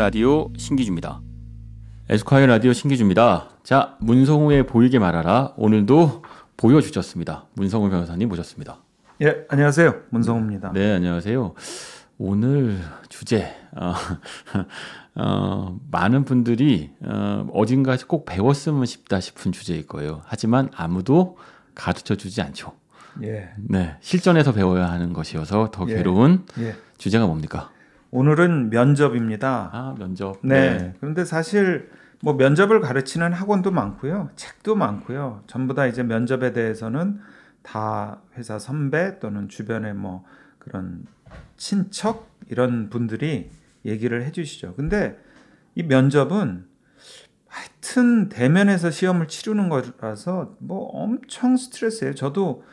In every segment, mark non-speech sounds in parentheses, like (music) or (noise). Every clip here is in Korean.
라디오 신기주입니다. 에스콰이어 라디오 신기주입니다. 자, 문성우의 보이게 말하라. 오늘도 보여주셨습니다. 문성우 변호사님 모셨습니다. 예, 안녕하세요. 문성우입니다. 네, 안녕하세요. 오늘 주제, 어, (laughs) 어, 많은 분들이 어, 어딘가 꼭 배웠으면 싶다 싶은 주제일 거예요. 하지만 아무도 가르쳐 주지 않죠. 예. 네, 실전에서 배워야 하는 것이어서 더 예. 괴로운 예. 주제가 뭡니까? 오늘은 면접입니다. 아, 면접. 네. 그런데 사실 뭐 면접을 가르치는 학원도 많고요. 책도 많고요. 전부 다 이제 면접에 대해서는 다 회사 선배 또는 주변의 뭐 그런 친척 이런 분들이 얘기를 해 주시죠. 근데 이 면접은 하여튼 대면에서 시험을 치르는 거라서 뭐 엄청 스트레스예요. 저도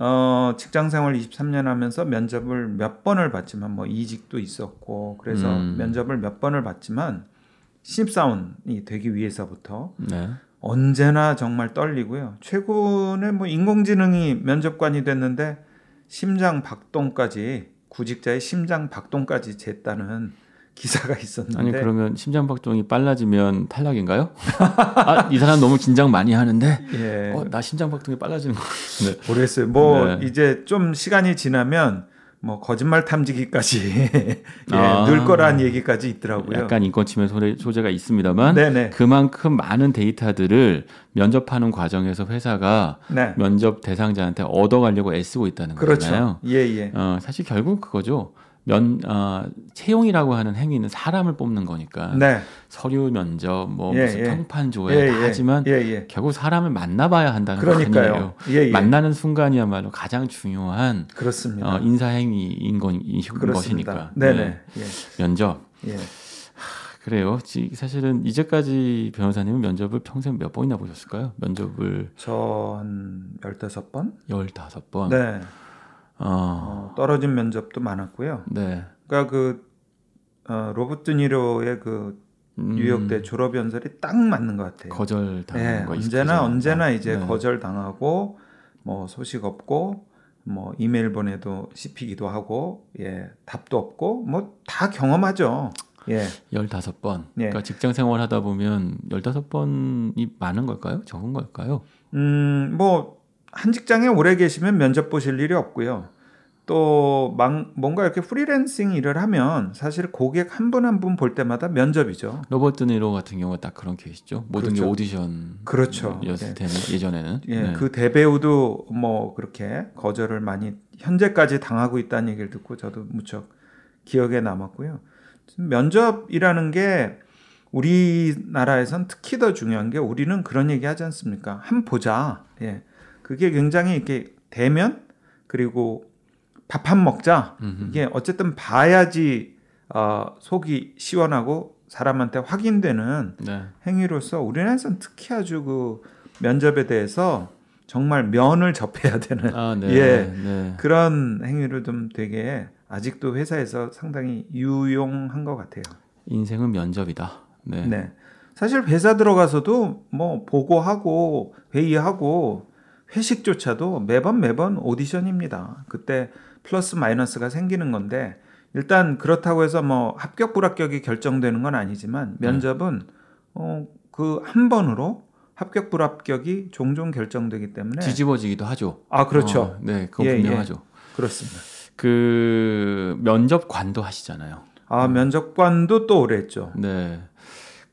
어, 직장 생활 23년 하면서 면접을 몇 번을 봤지만 뭐 이직도 있었고 그래서 음. 면접을 몇 번을 봤지만 신입사원이 되기 위해서부터 네. 언제나 정말 떨리고요. 최근에 뭐 인공지능이 면접관이 됐는데 심장 박동까지 구직자의 심장 박동까지 쟀다는 기사가 있었는데 아니 그러면 심장 박동이 빨라지면 탈락인가요? 아, 이 사람 너무 긴장 많이 하는데 예. 어, 나 심장 박동이 빨라지는 거 같은데. (laughs) 모르겠어요. 뭐 네. 이제 좀 시간이 지나면 뭐 거짓말 탐지기까지 (laughs) 예, 아. 늘 거란 얘기까지 있더라고요. 약간 인권 침해 소재, 소재가 있습니다만 네네. 그만큼 많은 데이터들을 면접하는 과정에서 회사가 네. 면접 대상자한테 얻어가려고 애쓰고 있다는 거잖아요. 그렇죠. 예, 예. 어, 사실 결국 그거죠. 면 어, 채용이라고 하는 행위는 사람을 뽑는 거니까 네. 서류 면접 뭐 예, 무슨 예. 평판 조회 예, 다 예. 하지만 예, 예. 결국 사람을 만나봐야 한다는. 그러니까요. 예, 예. 만나는 순간이야말로 가장 중요한 그렇습니다. 어, 인사 행위인 건, 인 그렇습니다. 것이니까. 네네. 네. 면접. 예. 예. 그래요. 지- 사실은 이제까지 변호사님은 면접을 평생 몇 번이나 보셨을까요? 면접을 저한 15번? 15번. 네. 어, 어, 떨어진 면접도 많았고요. 네. 그러니까 그 어, 로버트 드니로의 그 음, 뉴욕대 졸업 연설이 딱 맞는 것 같아요. 거절 당한 네, 거 언제나. 언제나 이제 네. 거절 당하고 뭐 소식 없고 뭐 이메일 보내도 씹히기도 하고 예 답도 없고 뭐 다 경험하죠. 예 15번. 예. 그러니까 직장 생활 하다 보면 15번이 많은 걸까요? 적은 걸까요? 음 뭐 한 직장에 오래 계시면 면접 보실 일이 없고요. 또 망, 뭔가 이렇게 freelancing 일을 하면 사실 고객 한 분 한 분 볼 때마다 면접이죠. 로버트 니로 같은 경우가 딱 그런 케이스죠. 모든 게 그렇죠. 오디션 그렇죠. 였을 예. 예전에는. 예, 네. 그 대배우도 뭐 그렇게 거절을 많이 현재까지 당하고 있다는 얘기를 듣고 저도 무척 기억에 남았고요. 면접이라는 게 우리나라에선 특히 더 중요한 게 우리는 그런 얘기 하지 않습니까? 한 보자. 예. 그게 굉장히 이렇게 대면 그리고 밥 한 먹자. 음흠. 이게 어쨌든 봐야지 어, 속이 시원하고 사람한테 확인되는 네. 행위로서 우리나라에서는 특히 아주 그 면접에 대해서 정말 면을 접해야 되는 아, 네. 예. 네. 그런 행위를 좀 되게 아직도 회사에서 상당히 유용한 것 같아요. 인생은 면접이다. 네. 네. 사실 회사 들어가서도 뭐 보고하고 회의하고 회식조차도 매번 매번 오디션입니다. 그때 플러스 마이너스가 생기는 건데 일단 그렇다고 해서 뭐 합격 불합격이 결정되는 건 아니지만 면접은 어, 그 한 번으로 합격 불합격이 종종 결정되기 때문에 뒤집어지기도 하죠. 아 그렇죠. 어, 네, 그건 예, 분명하죠. 그렇습니다. 그 면접관도 하시잖아요. 아 면접관도 또 오래 했죠. 네.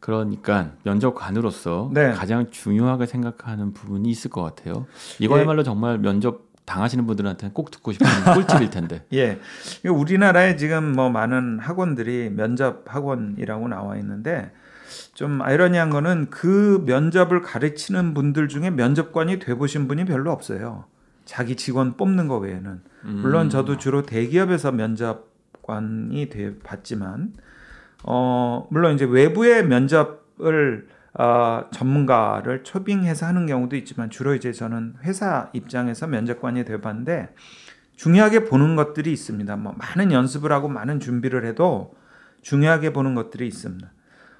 그러니까 면접관으로서 네. 가장 중요하게 생각하는 부분이 있을 것 같아요. 이거야말로 정말 면접 당하시는 분들한테는 꼭 듣고 싶은 (laughs) 꿀팁일 텐데. (laughs) 예. 우리나라에 지금 뭐 많은 학원들이 면접 학원이라고 나와 있는데 좀 아이러니한 거는 그 면접을 가르치는 분들 중에 면접관이 돼 보신 분이 별로 없어요. 자기 직원 뽑는 거 외에는. 물론 저도 주로 대기업에서 면접관이 돼 봤지만 어 물론 이제 외부의 면접을 어, 전문가를 초빙해서 하는 경우도 있지만 주로 이제 저는 회사 입장에서 면접관이 돼 봤는데 중요하게 보는 것들이 있습니다. 뭐 많은 연습을 하고 많은 준비를 해도 중요하게 보는 것들이 있습니다.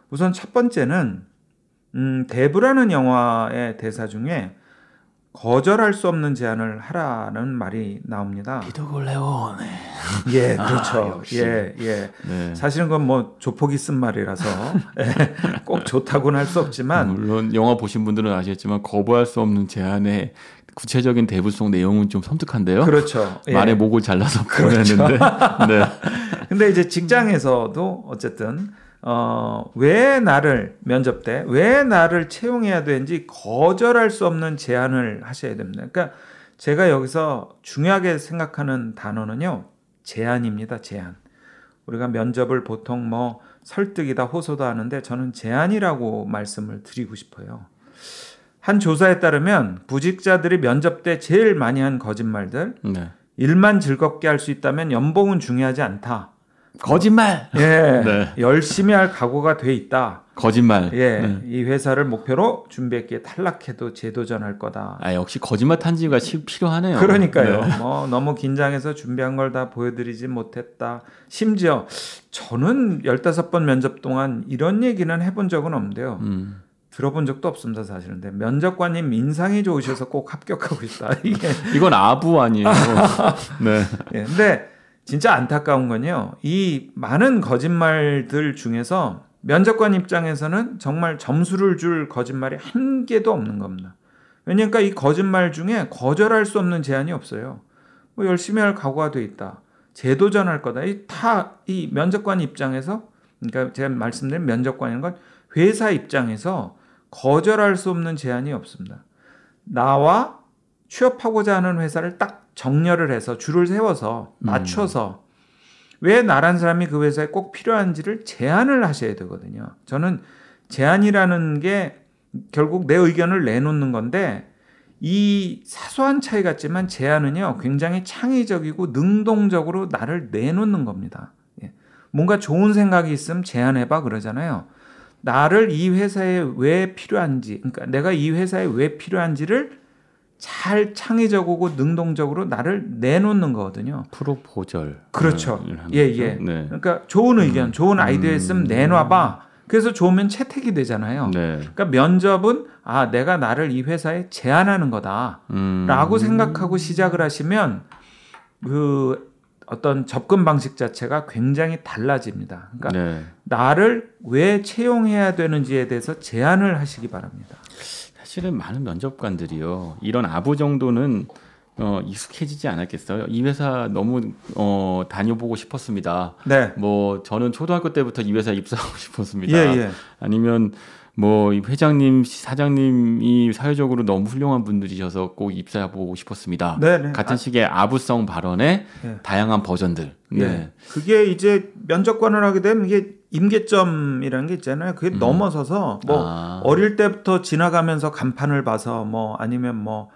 우선 첫 번째는 음, 대부라는 영화의 대사 중에 거절할 수 없는 제안을 하라는 말이 나옵니다. 비도골레오네. 예, 아, 그렇죠. 역시. 예, 예. 네. 사실은 그건 뭐 조폭이 쓴 말이라서 (laughs) 예, 꼭 좋다고는 할 수 없지만 물론 영화 보신 분들은 아시겠지만 거부할 수 없는 제안의 구체적인 대부송 내용은 좀 섬뜩한데요. 그렇죠. 예. 말의 목을 잘라서 그렇죠. 보냈는데. (laughs) 네. 근데 이제 직장에서도 어쨌든 어, 왜 나를 면접 때 왜 나를 채용해야 되는지 거절할 수 없는 제안을 하셔야 됩니다. 그러니까 제가 여기서 중요하게 생각하는 단어는요. 제안입니다. 제안. 우리가 면접을 보통 뭐 설득이다 호소다 하는데 저는 제안이라고 말씀을 드리고 싶어요. 한 조사에 따르면 부직자들이 면접 때 제일 많이 한 거짓말들 네. 일만 즐겁게 할 수 있다면 연봉은 중요하지 않다. 거짓말. 예, 네. 열심히 할 각오가 돼 있다. 거짓말. 예, 네. 이 회사를 목표로 준비했기에 탈락해도 재도전할 거다. 아 역시 거짓말 탄지가 시- 필요하네요. 그러니까요. 네. 뭐 너무 긴장해서 준비한 걸 다 보여드리지 못했다. 심지어 저는 15번 면접 동안 이런 얘기는 해본 적은 없는데요. 음. 들어본 적도 없습니다, 사실은. 근데 면접관님 인상이 좋으셔서 꼭 합격하고 싶다. (laughs) 이게. 이건 아부 아니에요. (laughs) 네. 예, 근데 진짜 안타까운 건요. 이 많은 거짓말들 중에서 면접관 입장에서는 정말 점수를 줄 거짓말이 한 개도 없는 겁니다. 왜냐니까 이 거짓말 중에 거절할 수 없는 제한이 없어요. 뭐 열심히 할 각오가 돼 있다. 재도전할 거다. 이 다 이 면접관 입장에서 그러니까 제가 말씀드린 면접관이라는 건 회사 입장에서 거절할 수 없는 제한이 없습니다. 나와 취업하고자 하는 회사를 딱 정렬을 해서 줄을 세워서 맞춰서 왜 나란 사람이 그 회사에 꼭 필요한지를 제안을 하셔야 되거든요. 저는 제안이라는 게 결국 내 의견을 내놓는 건데 이 사소한 차이 같지만 제안은요 굉장히 창의적이고 능동적으로 나를 내놓는 겁니다. 예. 뭔가 좋은 생각이 있으면 제안해봐 그러잖아요. 나를 이 회사에 왜 필요한지, 그러니까 내가 이 회사에 왜 필요한지를 잘 창의적이고 능동적으로 나를 내놓는 거거든요. 프로포절. 그렇죠. 을 하는 예. 예. 네. 그러니까 좋은 의견, 좋은 아이디어 있으면 내놔봐. 그래서 좋으면 채택이 되잖아요. 네. 그러니까 면접은 아 내가 나를 이 회사에 제안하는 거다라고 음. 생각하고 시작을 하시면 그 어떤 접근 방식 자체가 굉장히 달라집니다. 그러니까 네. 나를 왜 채용해야 되는지에 대해서 제안을 하시기 바랍니다. 사실은 많은 면접관들이요 이런 아부 정도는 어, 익숙해지지 않았겠어요. 이 회사 너무 어, 다녀보고 싶었습니다. 네. 뭐 저는 초등학교 때부터 이 회사에 입사하고 (laughs) 싶었습니다. 예, 예. 아니면 뭐이 회장님, 사장님이 사회적으로 너무 훌륭한 분들이셔서 꼭 입사해 보고 싶었습니다. 네, 네. 같은 식의 아부성 발언의 예. 다양한 버전들. 네. 예. 그게 이제 면접관을 하게 되면 이게 임계점이라는 게 있잖아요. 그게 넘어서서 뭐 음. 아. 어릴 때부터 지나가면서 간판을 봐서 뭐 아니면 뭐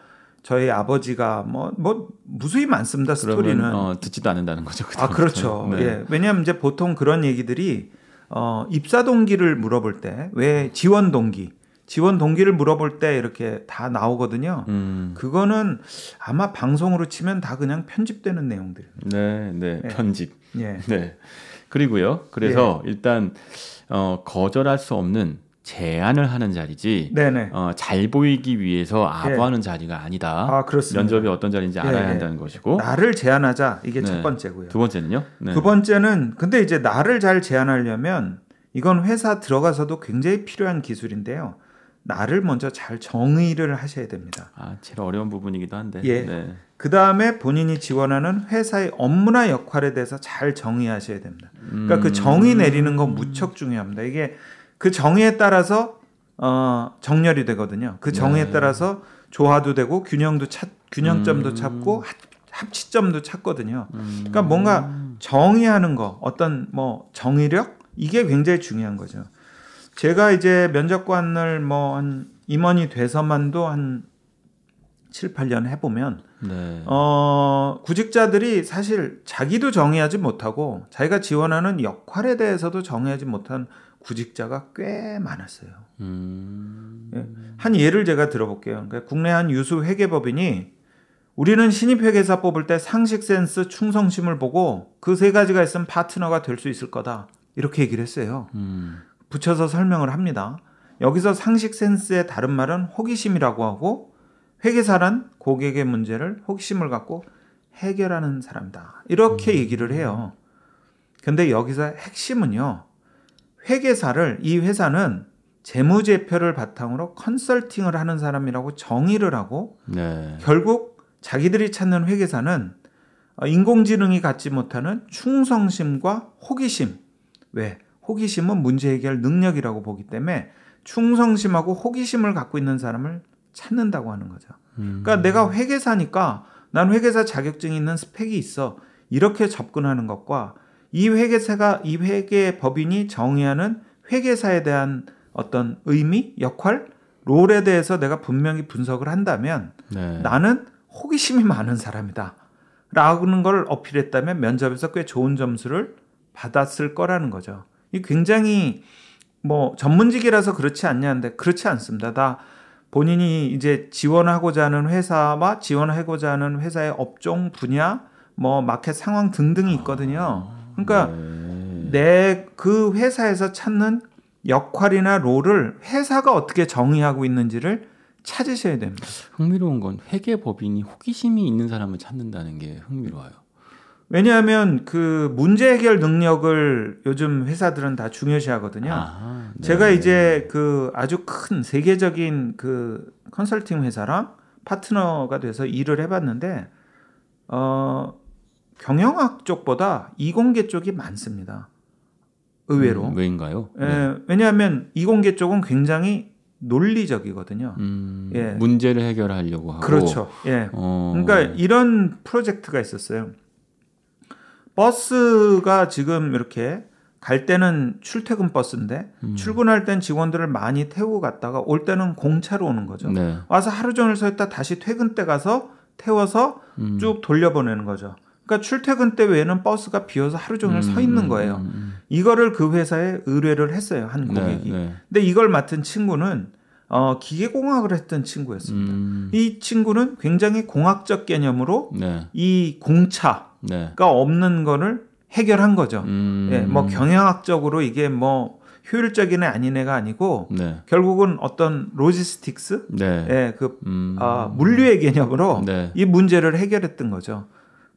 저희 아버지가 뭐뭐 무수히 많습니다. 스토리는. 그러면 어, 듣지도 않는다는 거죠. 아 그다음부터. 그렇죠. 네. 예. 왜냐하면 이제 보통 그런 얘기들이 어, 입사 동기를 물어볼 때 왜 지원 동기, 지원 동기를 물어볼 때 이렇게 다 나오거든요. 음, 그거는 아마 방송으로 치면 다 그냥 편집되는 내용들입니다. 네, 네, 예. 편집. 예. 네. 그리고요. 그래서 일단 어, 거절할 수 없는 제안을 하는 자리지. 네네. 어, 잘 보이기 위해서 아부하는 자리가 아니다. 아 그렇습니다. 면접이 어떤 자리인지 예, 알아야 예. 한다는 것이고. 나를 제안하자 이게 네. 첫 번째고요. 두 번째는요. 네. 두 번째는 근데 이제 나를 잘 제안하려면 이건 회사 들어가서도 굉장히 필요한 기술인데요. 나를 먼저 잘 정의를 하셔야 됩니다. 아, 제일 어려운 부분이기도 한데. 예. 네. 그 다음에 본인이 지원하는 회사의 업무나 역할에 대해서 잘 정의하셔야 됩니다. 그러니까 음. 그 정의 내리는 건 무척 중요합니다. 이게 그 정의에 따라서 어, 정렬이 되거든요. 그 정의에 네. 따라서 조화도 되고 균형도 찾 균형점도 음. 찾고 합- 합치점도 찾거든요. 음. 그러니까 뭔가 정의하는 거, 어떤 뭐 정의력 이게 굉장히 중요한 거죠. 제가 이제 면접관을 뭐 한 임원이 돼서만도 한 7, 8년 해보면 네. 어, 구직자들이 사실 자기도 정의하지 못하고 자기가 지원하는 역할에 대해서도 정의하지 못한 구직자가 꽤 많았어요. 음. 예. 한 예를 제가 들어볼게요. 그러니까 국내 한 유수 회계법인이 우리는 신입 회계사 뽑을 때 상식 센스, 충성심을 보고 그 세 가지가 있으면 파트너가 될 수 있을 거다. 이렇게 얘기를 했어요. 음. 붙여서 설명을 합니다. 여기서 상식 센스의 다른 말은 호기심이라고 하고 회계사란 고객의 문제를 호기심을 갖고 해결하는 사람이다. 이렇게 얘기를 해요. 근데 여기서 핵심은요. 회계사를 이 회사는 재무제표를 바탕으로 컨설팅을 하는 사람이라고 정의를 하고 네. 결국 자기들이 찾는 회계사는 어, 인공지능이 갖지 못하는 충성심과 호기심. 왜? 호기심은 문제 해결 능력이라고 보기 때문에 충성심하고 호기심을 갖고 있는 사람을 찾는다고 하는 거죠. 음. 그러니까 내가 회계사니까 난 회계사 자격증이 있는 스펙이 있어. 이렇게 접근하는 것과 이 회계사가 이 회계 법인이 정의하는 회계사에 대한 어떤 의미, 역할, 롤에 대해서 내가 분명히 분석을 한다면 네. 나는 호기심이 많은 사람이다. 라는 걸 어필했다면 면접에서 꽤 좋은 점수를 받았을 거라는 거죠. 이 굉장히 뭐 전문직이라서 그렇지 않냐는데 그렇지 않습니다. 다 본인이 이제 지원하고자 하는 회사와 지원하고자 하는 회사의 업종 분야, 뭐 마켓 상황 등등이 있거든요. 그러니까 네. 내그 회사에서 찾는 역할이나 롤을 회사가 어떻게 정의하고 있는지를 찾으셔야 됩니다. 흥미로운 건 회계 법인이 호기심이 있는 사람을 찾는다는 게 흥미로워요. 왜냐하면 그 문제 해결 능력을 요즘 회사들은 다 중요시 하거든요. 아, 네. 제가 이제 그 아주 큰 세계적인 그 컨설팅 회사랑 파트너가 돼서 일을 해봤는데 어 경영학 쪽보다 이공계 쪽이 많습니다. 의외로. 음, 왜인가요? 예, 네. 왜냐하면 이공계 쪽은 굉장히 논리적이거든요. 음, 예. 문제를 해결하려고 하고 그렇죠. 예. 어, 그러니까 이런 프로젝트가 있었어요. 버스가 지금 이렇게 갈 때는 출퇴근 버스인데 음. 출근할 땐 직원들을 많이 태우고 갔다가 올 때는 공차로 오는 거죠. 네. 와서 하루 종일 서 있다 다시 퇴근 때 가서 태워서 음. 쭉 돌려보내는 거죠. 그러니까 출퇴근 때 외에는 버스가 비어서 하루 종일 서 있는 거예요. 음, 음, 이거를 그 회사에 의뢰를 했어요 한 음. 네, 고객이. 네. 근데 이걸 맡은 친구는 어, 기계공학을 했던 친구였습니다. 음, 이 친구는 굉장히 공학적 개념으로 네, 이 공차가 네. 없는 거를 해결한 거죠. 음, 예, 뭐 경영학적으로 이게 뭐 효율적이네 아니네가 아니고 네, 결국은 어떤 logistics, 네. 예, 그 음, 아, 물류의 개념으로 네. 이 문제를 해결했던 거죠.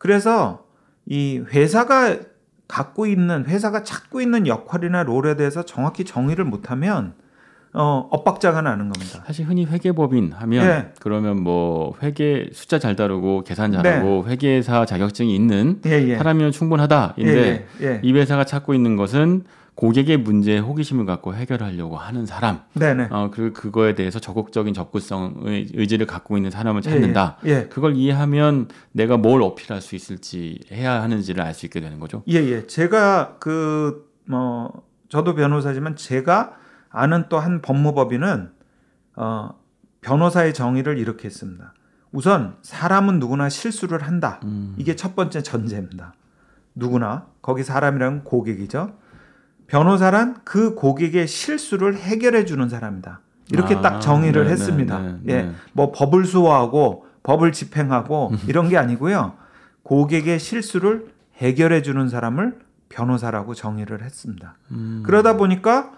그래서 이 회사가 갖고 있는 회사가 찾고 있는 역할이나 롤에 대해서 정확히 정의를 못하면 어, 엇박자가 나는 겁니다. 사실 흔히 회계법인 하면 예. 그러면 뭐 회계 숫자 잘 다루고 계산 잘하고 회계사 자격증이 있는 예, 예. 사람이면 충분하다인데 예, 예, 예. 이 회사가 찾고 있는 것은 고객의 문제에 호기심을 갖고 해결하려고 하는 사람, 네네. 어, 그리고 그거에 대해서 적극적인 접근성의 의지를 갖고 있는 사람을 찾는다. 예, 예. 그걸 이해하면 내가 뭘 어필할 수 있을지 해야 하는지를 알 수 있게 되는 거죠. 예, 예. 제가 그, 뭐, 저도 변호사지만 제가 아는 또 한 법무법인은, 어, 변호사의 정의를 이렇게 했습니다. 우선, 사람은 누구나 실수를 한다. 음, 이게 첫 번째 전제입니다. 누구나. 거기 사람이란 고객이죠. 변호사란 그 고객의 실수를 해결해 주는 사람이다. 이렇게 아, 딱 정의를 네, 했습니다. 네, 네, 예. 네. 뭐 법을 수호하고 법을 집행하고 이런 게 아니고요. 고객의 실수를 해결해 주는 사람을 변호사라고 정의를 했습니다. 음, 그러다 보니까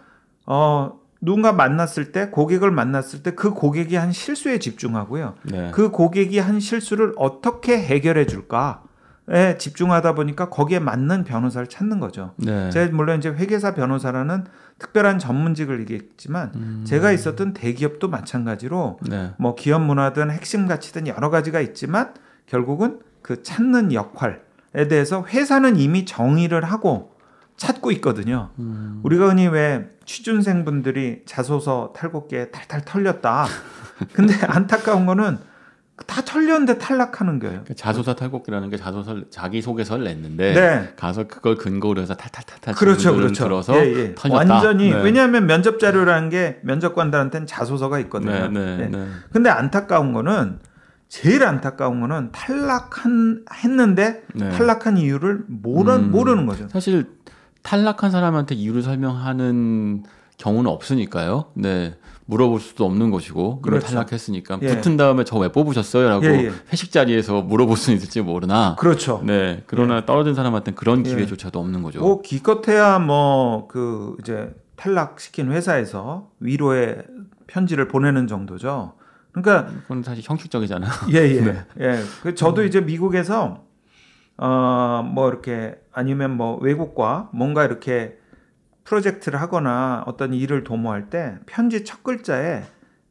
어 누군가 만났을 때 고객을 만났을 때 그 고객이 한 실수에 집중하고요. 네. 그 고객이 한 실수를 어떻게 해결해 줄까 에 집중하다 보니까 거기에 맞는 변호사를 찾는 거죠. 네. 제가 물론 이제 회계사 변호사라는 특별한 전문직을 얘기했지만 음, 제가 있었던 대기업도 마찬가지로 네. 뭐 기업 문화든 핵심 가치든 여러 가지가 있지만 결국은 그 찾는 역할에 대해서 회사는 이미 정의를 하고 찾고 있거든요. 음, 우리가 흔히 왜 취준생 분들이 자소서 탈곡기에 탈탈 털렸다. 근데 (laughs) 안타까운 거는 다 털렸는데 탈락하는 거예요. 그 자소서 탈곡기라는 게 자소서 자기 소개서를 냈는데 네. 가서 그걸 근거로 해서 탈탈탈탈 그렇죠, 그렇죠. 들어서 예, 예. 털렸다. 완전히 네. 왜냐하면 면접 자료라는 게 면접관들한테는 자소서가 있거든요. 네, 네, 네. 네. 근데 안타까운 거는 제일 안타까운 거는 탈락한 했는데 네. 탈락한 이유를 모르, 음. 모르는 거죠. 사실 탈락한 사람한테 이유를 설명하는 경우는 없으니까요. 네. 물어볼 수도 없는 것이고 그렇죠. 탈락했으니까 예. 붙은 다음에 저 왜 뽑으셨어요라고 예, 예. 회식 자리에서 물어볼 수는 있을지 모르나 그렇죠. 네 그러나 떨어진 사람한테는 그런 예. 기회조차도 없는 거죠. 뭐 기껏해야 뭐 그 이제 탈락시킨 회사에서 위로의 편지를 보내는 정도죠. 그러니까 그건 사실 형식적이잖아요. 예, 예. (laughs) 네. 예. 그 저도 이제 미국에서 어, 뭐 이렇게 아니면 뭐 외국과 뭔가 이렇게 프로젝트를 하거나 어떤 일을 도모할 때 편지 첫 글자에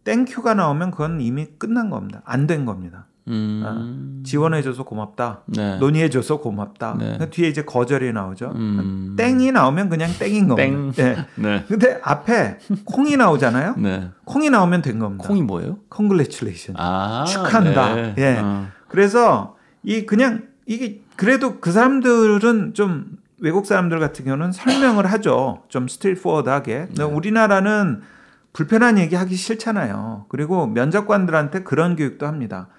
thank you가 나오면 그건 이미 끝난 겁니다. 안 된 겁니다. 음. 지원해줘서 고맙다. 네. 논의해줘서 고맙다. 네. 그 뒤에 이제 거절이 나오죠. 음. 땡이 나오면 그냥 땡인 겁니다. 땡. 예. 네. 근데 앞에 콩이 나오잖아요. 네. 콩이 나오면 된 겁니다. 콩이 뭐예요? Congratulation. 아. 축하한다. 네. 예. 어. 그래서 이 그냥 이게 그래도 그 사람들은 좀 외국 사람들 같은 경우는 설명을 하죠. 좀 스트레이트포워드하게. 근데 우리나라는 불편한 얘기 하기 싫잖아요. 그리고 면접관들한테 그런 교육도 합니다.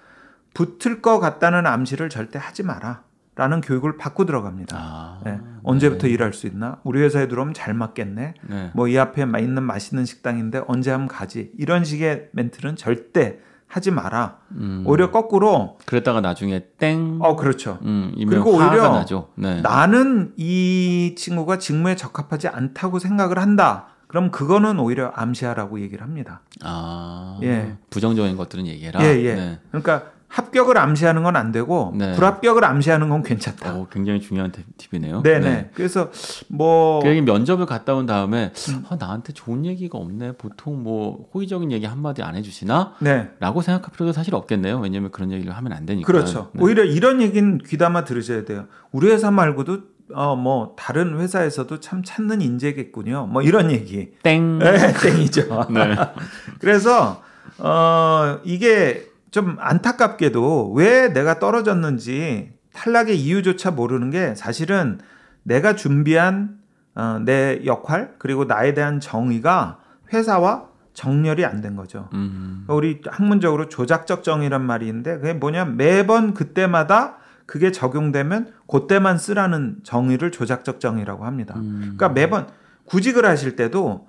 붙을 것 같다는 암시를 절대 하지 마라. 라는 교육을 받고 들어갑니다. 아. 예. 언제부터 일할 수 있나? 우리 회사에 들어오면 잘 맞겠네. 네. 뭐이 앞에 마- 있는 맛있는 식당인데 언제 하면 가지. 이런 식의 멘트는 절대 하지 마라. 음. 오히려 거꾸로 그랬다가 나중에 땡. 어 그렇죠. 음, 그리고 오히려. 네. 나는 이 친구가 직무에 적합하지 않다고 생각을 한다. 그럼 그거는 오히려 암시하라고 얘기를 합니다. 아. 예. 부정적인 것들은 얘기해라. 예, 예. 네. 그러니까 합격을 암시하는 건 안 되고 네. 불합격을 암시하는 건 괜찮다. 어, 굉장히 중요한 팁- 팁이네요. 네네. 그래서 뭐 그 면접을 갔다 온 다음에 음. 아, 나한테 좋은 얘기가 없네. 보통 뭐 호의적인 얘기 한 마디 안 해주시나? 네. 라고 생각할 필요도 사실 없겠네요. 왜냐면 그런 얘기를 하면 안 되니까. 그렇죠. 네. 오히려 이런 얘기는 귀담아 들으셔야 돼요. 우리 회사 말고도 어 뭐 다른 회사에서도 참 찾는 인재겠군요. 뭐 이런 얘기. 땡. 네, 땡이죠. 네. (laughs) 그래서 어 이게 좀 안타깝게도 왜 내가 떨어졌는지 탈락의 이유조차 모르는 게 사실은 내가 준비한 어, 내 역할 그리고 나에 대한 정의가 회사와 정렬이 안 된 거죠. 음. 우리 학문적으로 조작적 정의란 말이 있는데 그게 뭐냐면 매번 그때마다 그게 적용되면 그때만 쓰라는 정의를 조작적 정의라고 합니다. 음. 그러니까 매번 구직을 하실 때도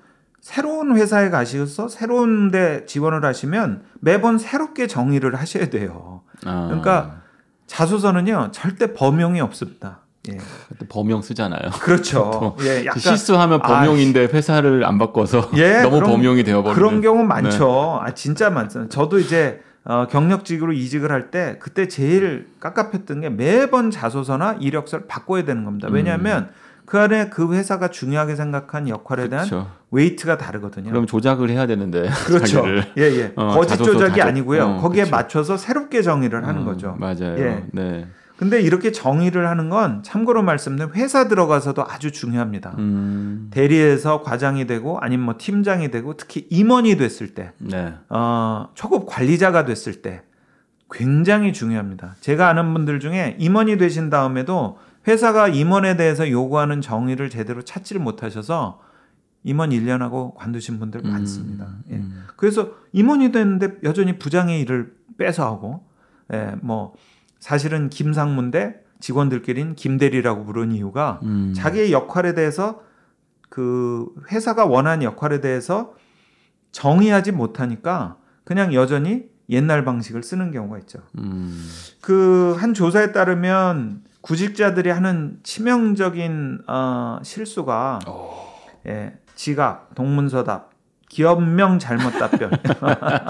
새로운 회사에 가셔서 새로운 데 지원을 하시면 매번 새롭게 정의를 하셔야 돼요. 아. 그러니까 자소서는요 절대 범용이 없습니다. 예. 범용 쓰잖아요. 그렇죠. (laughs) 예, 약간 실수하면 범용인데 회사를 안 바꿔서 예, (laughs) 너무 그런- 범용이 되어버리는. 그런 경우 많죠. 아 진짜 많죠. 저도 이제 어, 경력직으로 이직을 할 때 그때 제일 깝깝했던 게 매번 자소서나 이력서를 바꿔야 되는 겁니다. 왜냐하면 그 안에 그 회사가 중요하게 생각한 역할에 대한 그렇죠. 웨이트가 다르거든요. 그럼 조작을 해야 되는데. 그렇죠. 예, 예. 어, 거짓 조작이 다 적- 아니고요. 어, 거기에 그쵸. 맞춰서 새롭게 정의를 하는 어, 거죠. 맞아요. 예. 네. 근데 이렇게 정의를 하는 건 참고로 말씀드리면 회사 들어가서도 아주 중요합니다. 음. 대리에서 과장이 되고 아니면 뭐 팀장이 되고 특히 임원이 됐을 때 네. 어, 초급 관리자가 됐을 때 굉장히 중요합니다. 제가 아는 분들 중에 임원이 되신 다음에도 회사가 임원에 대해서 요구하는 정의를 제대로 찾지를 못하셔서 임원 1년하고 관두신 분들 음, 많습니다. 예. 음. 그래서 임원이 됐는데 여전히 부장의 일을 뺏어하고, 예, 뭐 사실은 김상무인데 직원들끼리는 김대리라고 부르는 이유가 음. 자기의 역할에 대해서 그 회사가 원하는 역할에 대해서 정의하지 못하니까 그냥 여전히 옛날 방식을 쓰는 경우가 있죠. 음. 그한 조사에 따르면 구직자들이 하는 치명적인 어, 실수가 예, 지각, 동문서답, 기업명 잘못 답변.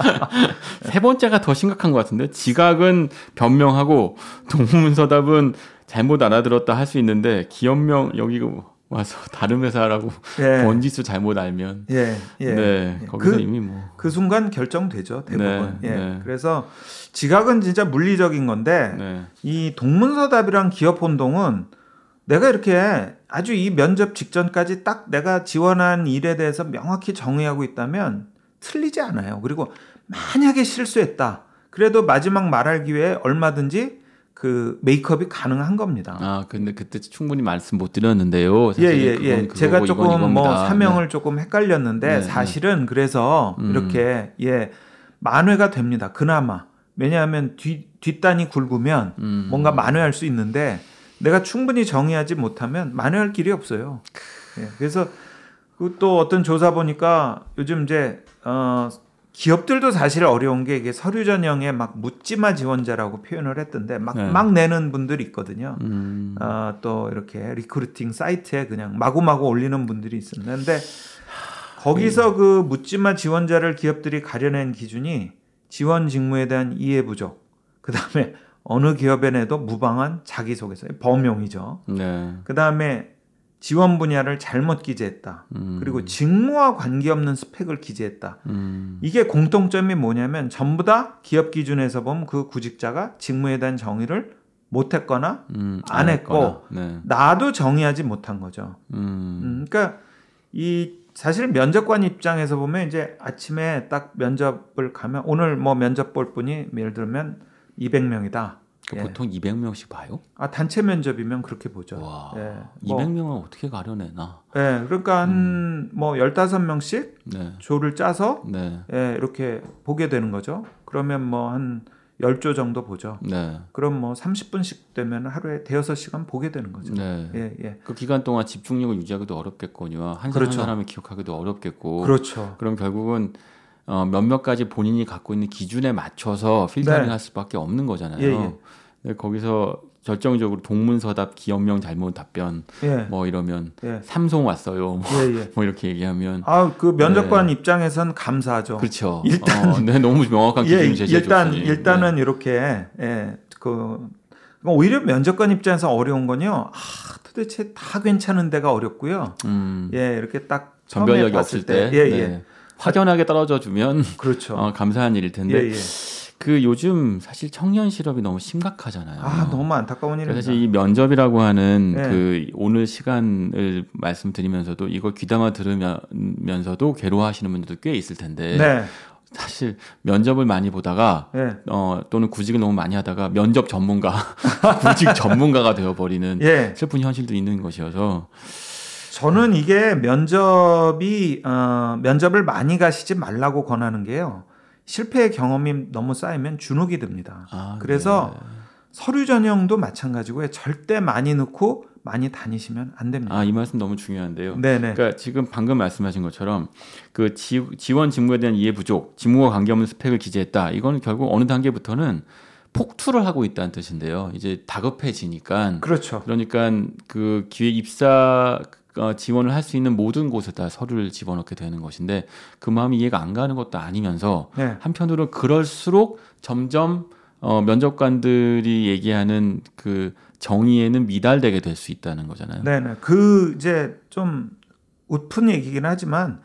(laughs) 세 번째가 더 심각한 것 같은데 지각은 변명하고 동문서답은 잘못 알아들었다 할 수 있는데 기업명 여기 와서 (laughs) 다른 회사라고 예, (laughs) 번지수 잘못 알면 예, 예. 네 예. 거기서 그- 이미 뭐 그 순간 결정되죠 대부분. 네, 예. 네. 그래서 지각은 진짜 물리적인 건데 네. 이 동문서답이랑 기업 혼동은 내가 이렇게 아주 이 면접 직전까지 딱 내가 지원한 일에 대해서 명확히 정의하고 있다면 틀리지 않아요. 그리고 만약에 실수했다. 그래도 마지막 말할 기회에 얼마든지 그 메이크업이 가능한 겁니다. 아 근데 그때 충분히 말씀 못 드렸는데요. 예, 예, 예. 제가 조금. 뭐 사명을 조금 헷갈렸는데 네, 사실은 그래서 음. 이렇게 예 만회가 됩니다. 그나마 왜냐하면 뒤 뒷단이 굵으면 네. 음. 뭔가 만회할 수 있는데 내가 충분히 정의하지 못하면 만회할 길이 없어요. 예, 그래서 그 또 어떤 조사 보니까 요즘 이제 어 기업들도 사실 어려운 게 이게 서류 전형에 막 묻지마 지원자라고 표현을 했던데 막막 네. 내는 분들이 있거든요. 음. 어, 또 이렇게 recruiting 사이트에 그냥 마구마구 올리는 분들이 있었는데 거기서 그 묻지마 지원자를 기업들이 가려낸 기준이 지원 직무에 대한 이해 부족, 그 다음에 어느 기업에 내도 무방한 자기소개서, 범용이죠. 네. 그 다음에 지원 분야를 잘못 기재했다. 음. 그리고 직무와 관계없는 스펙을 기재했다. 음. 이게 공통점이 뭐냐면 전부 다 기업 기준에서 보면 그 구직자가 직무에 대한 정의를 못했거나 음. 안 했거나. 네. 나도 정의하지 못한 거죠. 음. 음, 그러니까 이 사실 면접관 입장에서 보면 이제 아침에 딱 면접을 가면 오늘 뭐 면접 볼 분이 예를 들면 200명이다. 그 예. 보통 200명씩 봐요? 아 단체 면접이면 그렇게 보죠. 와. 예. 뭐, 200명을 어떻게 가려내나? 예. 그러니까 음. 한뭐 15명씩 네. 조를 짜서 네. 예, 이렇게 보게 되는 거죠. 그러면 뭐 한 10조 정도 보죠. 네. 그럼 뭐 30분씩 되면 하루에 대여섯 시간 보게 되는 거죠. 네. 예, 예. 그 기간 동안 집중력을 유지하기도 어렵겠거니와 한 사람 그렇죠. 한 사람을 기억하기도 어렵겠고 그렇죠. 그럼 결국은 어, 몇몇 가지 본인이 갖고 있는 기준에 맞춰서 필터링 네. 할 수밖에 없는 거잖아요. 예, 예. 근데 거기서 결정적으로 동문서답 기업명 잘못 답변 예. 뭐 이러면 예. 삼성 왔어요. 뭐, 예, 예. (laughs) 뭐 이렇게 얘기하면 아, 그 면접관 입장에선 감사하죠. 네. 그렇죠. (laughs) 일단- 어, 네, 너무 명확한 예, 기준을 제시해 일단 줬으니. 일단은 이렇게 예, 그 오히려 면접관 입장에서 어려운 건요. 아, 도대체 다 괜찮은 데가 어렵고요. 네. 음, 예, 이렇게 딱 전별력이 없을 때, 예, 네. 예. 확연하게 떨어져 주면 그렇죠. (laughs) 어, 감사한 일일 텐데 예, 예. 그 요즘 사실 청년 실업이 너무 심각하잖아요. 아, 너무 안타까운 일입니다. 사실 이 면접이라고 하는 네. 그 오늘 시간을 말씀드리면서도 이걸 귀담아 들으면서도 괴로워하시는 분들도 꽤 있을 텐데 네. 사실 면접을 많이 보다가 예. 어 또는 구직을 너무 많이 하다가 면접 전문가 (laughs) 구직 전문가가 되어버리는 예. 슬픈 현실도 있는 것이어서 저는 이게 면접이 어, 면접을 많이 가시지 말라고 권하는 게요. 실패의 경험이 너무 쌓이면 주눅이 듭니다. 아, 그래서 네. 서류 전형도 마찬가지고요. 절대 많이 넣고 많이 다니시면 안 됩니다. 아 이 말씀 너무 중요한데요. 네네. 그러니까 지금 방금 말씀하신 것처럼 그 지, 지원 직무에 대한 이해 부족, 직무와 관계없는 스펙을 기재했다. 이거는 결국 어느 단계부터는 폭투를 하고 있다는 뜻인데요. 이제 다급해지니까 그렇죠. 그러니까 그 기회 입사 어, 지원을 할 수 있는 모든 곳에다 서류를 집어넣게 되는 것인데 그 마음이 이해가 안 가는 것도 아니면서 네. 한편으로 그럴수록 점점 어, 면접관들이 얘기하는 그 정의에는 미달되게 될 수 있다는 거잖아요. 네 네. 그 이제 좀 웃픈 얘기긴 하지만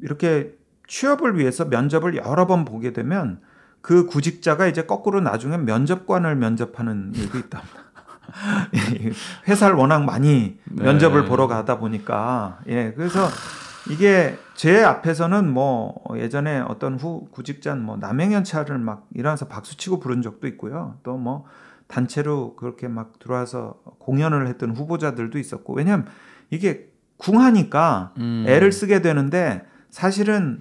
이렇게 취업을 위해서 면접을 여러 번 보게 되면 그 구직자가 이제 거꾸로 나중에 면접관을 면접하는 일도 있답니다. 예, (laughs) 회사를 워낙 많이 네. 면접을 보러 가다 보니까 예 그래서 이게 제 앞에서는 뭐 예전에 어떤 후 구직자는 뭐 남행연차를 막 일어나서 박수치고 부른 적도 있고요 또 뭐 단체로 그렇게 막 들어와서 공연을 했던 후보자들도 있었고 왜냐하면 이게 궁하니까 음. 애를 쓰게 되는데 사실은